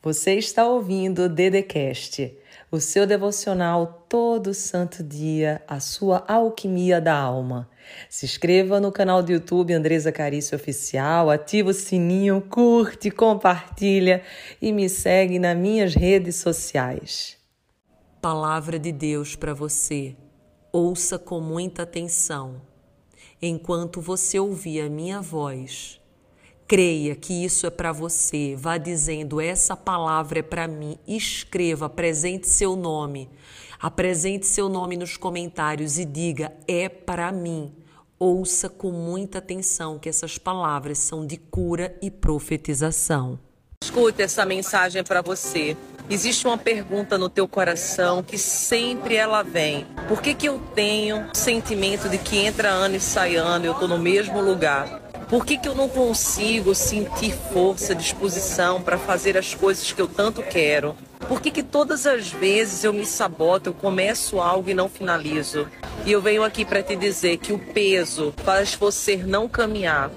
Você está ouvindo o Dedecast, o seu devocional todo santo dia, a sua alquimia da alma. Se inscreva no canal do YouTube Andresa Carício Oficial, ativa o sininho, curte, compartilha e me segue nas minhas redes sociais. Palavra de Deus para você. Ouça com muita atenção. Enquanto você ouvir a minha voz, Creia que isso é para você. Vá dizendo: essa palavra é para mim. Escreva, apresente seu nome. Apresente seu nome nos comentários e diga: é para mim. Ouça com muita atenção que essas palavras são de cura e profetização. Escute essa mensagem para você. Existe uma pergunta no teu coração que sempre ela vem. Por que, que eu tenho sentimento de que entra ano e sai ano, eu estou no mesmo lugar? Por que, que eu não consigo sentir força, disposição para fazer as coisas que eu tanto quero? Por que, que todas as vezes eu me saboto, eu começo algo e não finalizo? E eu venho aqui para te dizer que o peso faz você não caminhar.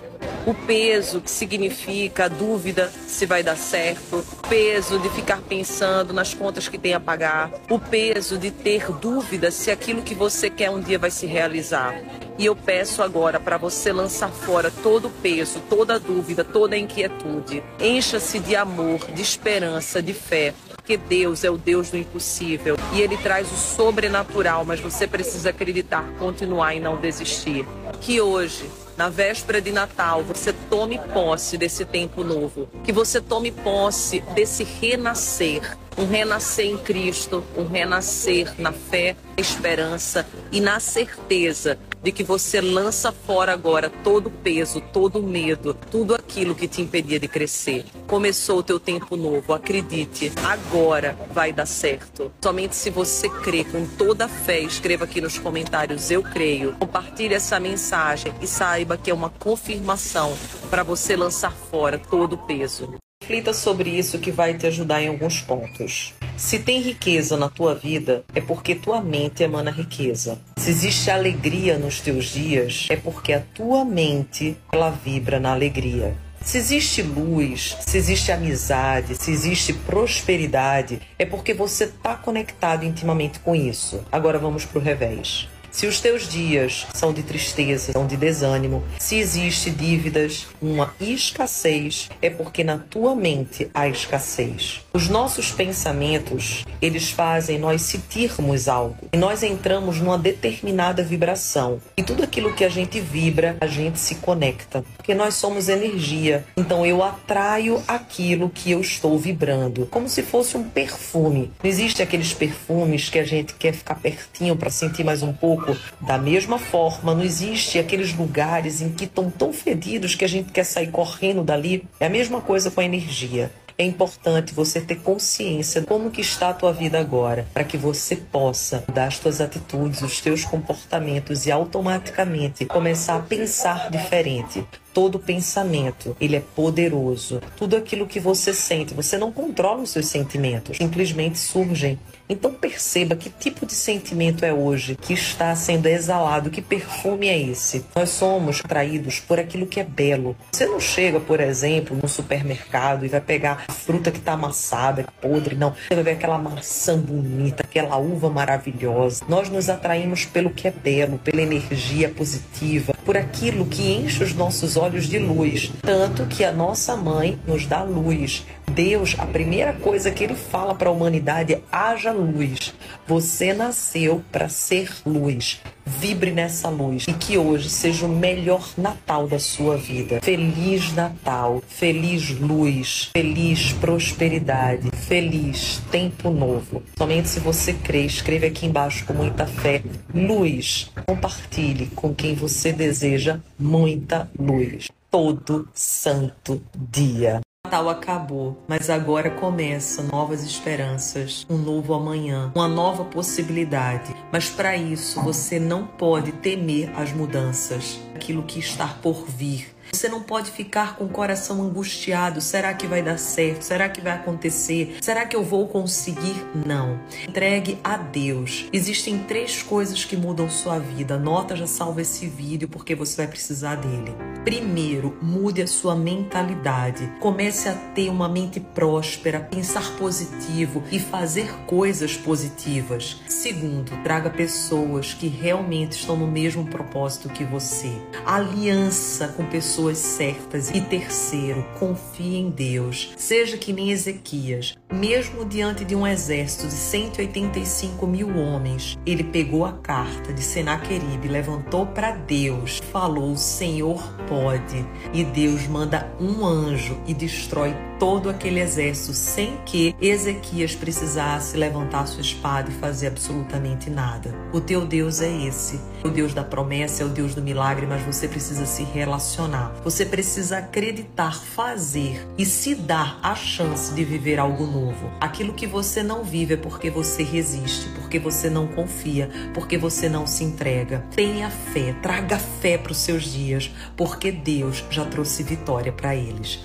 O peso que significa a dúvida se vai dar certo, o peso de ficar pensando nas contas que tem a pagar, o peso de ter dúvida se aquilo que você quer um dia vai se realizar. E eu peço agora para você lançar fora todo o peso, toda a dúvida, toda a inquietude. Encha-se de amor, de esperança, de fé porque Deus é o Deus do impossível e Ele traz o sobrenatural, mas você precisa acreditar, continuar e não desistir. Que hoje, na véspera de Natal, você tome posse desse tempo novo, que você tome posse desse renascer, um renascer em Cristo, um renascer na fé, esperança e na certeza de que você lança fora agora todo o peso, todo o medo, tudo aquilo que te impedia de crescer. Começou o teu tempo novo, acredite, agora vai dar certo. Somente se você crê com toda a fé, escreva aqui nos comentários eu creio. Compartilhe essa mensagem e saiba que é uma confirmação para você lançar fora todo o peso. Reflita sobre isso que vai te ajudar em alguns pontos. Se tem riqueza na tua vida, é porque tua mente emana riqueza. Se existe alegria nos teus dias, é porque a tua mente ela vibra na alegria. Se existe luz, se existe amizade, se existe prosperidade, é porque você está conectado intimamente com isso. Agora vamos para o revés. Se os teus dias são de tristeza, são de desânimo, se existe dívidas, uma escassez, é porque na tua mente há escassez. Os nossos pensamentos, eles fazem nós sentirmos algo. E nós entramos numa determinada vibração. E tudo aquilo que a gente vibra, a gente se conecta. Porque nós somos energia. Então eu atraio aquilo que eu estou vibrando. Como se fosse um perfume. Não existe aqueles perfumes que a gente quer ficar pertinho para sentir mais um pouco pouco. Da mesma forma, não existe aqueles lugares em que estão tão fedidos que a gente quer sair correndo dali. É a mesma coisa com a energia. É importante você ter consciência de como que está a tua vida agora, para que você possa mudar as tuas atitudes, os teus comportamentos e automaticamente começar a pensar diferente. Todo pensamento, ele é poderoso. Tudo aquilo que você sente, você não controla os seus sentimentos, simplesmente surgem. Então perceba que tipo de sentimento é hoje que está sendo exalado, que perfume é esse. Nós somos atraídos por aquilo que é belo. Você não chega, por exemplo, no supermercado e vai pegar a fruta que está amassada, podre, não. Você vai ver aquela maçã bonita, aquela uva maravilhosa. Nós nos atraímos pelo que é belo, pela energia positiva, por aquilo que enche os nossos olhos de luz. Tanto que a nossa mãe nos dá luz. Deus, a primeira coisa que ele fala para a humanidade é: haja luz. Você nasceu para ser luz. Vibre nessa luz e que hoje seja o melhor Natal da sua vida. Feliz Natal, feliz luz, feliz prosperidade, feliz tempo novo. Somente se você crê, escreve aqui embaixo com muita fé. Luz. Compartilhe com quem você deseja muita luz. Todo santo dia. Natal acabou, mas agora começa novas esperanças, um novo amanhã, uma nova possibilidade. Mas para isso você não pode temer as mudanças, aquilo que está por vir Você não pode ficar com o coração angustiado. Será que vai dar certo? Será que vai acontecer? Será que eu vou conseguir? Não. Entregue a Deus. Existem três coisas que mudam sua vida. Nota, já salva esse vídeo porque você vai precisar dele. Primeiro, mude a sua mentalidade. Comece a ter uma mente próspera, pensar positivo e fazer coisas positivas. Segundo, traga pessoas que realmente estão no mesmo propósito que você. Aliança com pessoas certas. E terceiro, confie em Deus. Seja que nem Ezequias. Mesmo diante de um exército de 185 mil homens, ele pegou a carta de Senaqueribe, levantou para Deus, falou: Senhor pode. E Deus manda um anjo e destrói todo aquele exército sem que Ezequias precisasse levantar sua espada e fazer absolutamente nada. O teu Deus é esse. O Deus da promessa é o Deus do milagre, mas você precisa se relacionar. Você precisa acreditar, fazer e se dar a chance de viver algo novo. Aquilo que você não vive é porque você resiste, porque você não confia, porque você não se entrega. Tenha fé, traga fé para os seus dias, porque Deus já trouxe vitória para eles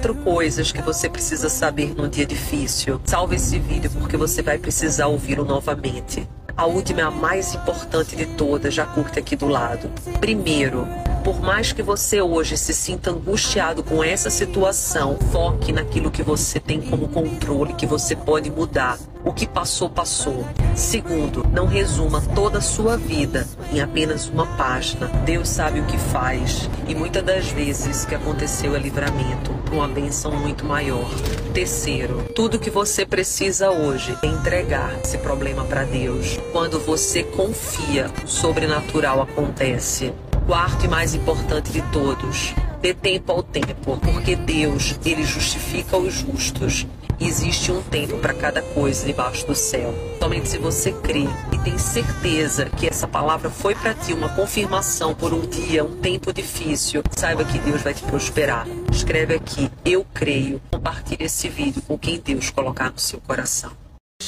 quatro coisas que você precisa saber num dia difícil. Salve esse vídeo porque você vai precisar ouvi-lo novamente. A última é a mais importante de todas, já curte aqui do lado. Primeiro, por mais que você hoje se sinta angustiado com essa situação, foque naquilo que você tem como controle, que você pode mudar. O que passou, passou. Segundo, não resuma toda a sua vida em apenas uma página. Deus sabe o que faz e muitas das vezes o que aconteceu é livramento uma benção muito maior. Terceiro, tudo que você precisa hoje é entregar esse problema para Deus. Quando você confia, o sobrenatural acontece quarto e mais importante de todos, dê tempo ao tempo, porque Deus, ele justifica os justos. Existe um tempo para cada coisa debaixo do céu. Somente se você crê tem certeza que essa palavra foi para ti uma confirmação por um dia, um tempo difícil, saiba que Deus vai te prosperar. Escreve aqui, eu creio. Compartilhe esse vídeo com quem Deus colocar no seu coração.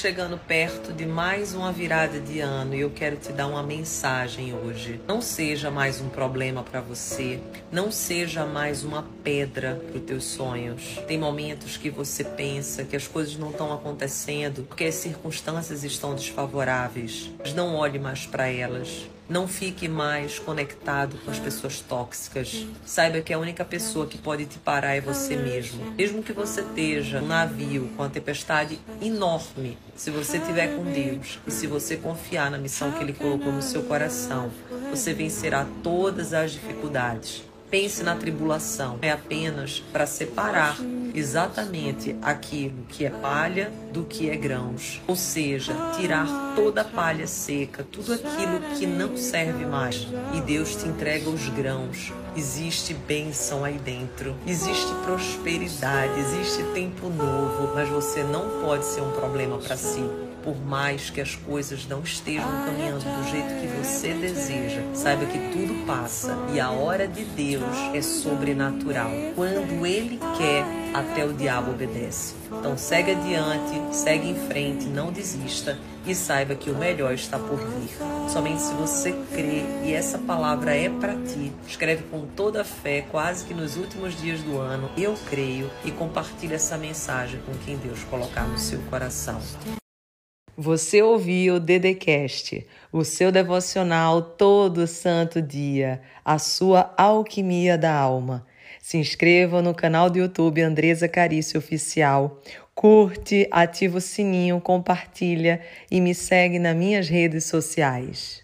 Chegando perto de mais uma virada de ano e eu quero te dar uma mensagem hoje. Não seja mais um problema para você, não seja mais uma pedra para os teus sonhos. Tem momentos que você pensa que as coisas não estão acontecendo porque as circunstâncias estão desfavoráveis. Mas não olhe mais para elas. Não fique mais conectado com as pessoas tóxicas. Saiba que a única pessoa que pode te parar é você mesmo. Mesmo que você esteja um navio com a tempestade enorme, se você estiver com Deus e se você confiar na missão que Ele colocou no seu coração, você vencerá todas as dificuldades. Pense na tribulação, é apenas para separar exatamente aquilo que é palha do que é grãos, ou seja, tirar toda a palha seca, tudo aquilo que não serve mais, e Deus te entrega os grãos. Existe bênção aí dentro, existe prosperidade, existe tempo novo, mas você não pode ser um problema para si. Por mais que as coisas não estejam caminhando do jeito que você deseja, saiba que tudo passa e a hora de Deus é sobrenatural. Quando Ele quer, até o diabo obedece. Então segue adiante, segue em frente, não desista e saiba que o melhor está por vir. Somente se você crê e essa palavra é para ti, escreve com toda a fé, quase que nos últimos dias do ano, eu creio e compartilhe essa mensagem com quem Deus colocar no seu coração. Você ouviu o Dedecast, o seu devocional todo santo dia, a sua alquimia da alma. Se inscreva no canal do YouTube Andresa Carício Oficial. Curte, ativa o sininho, compartilha e me segue nas minhas redes sociais.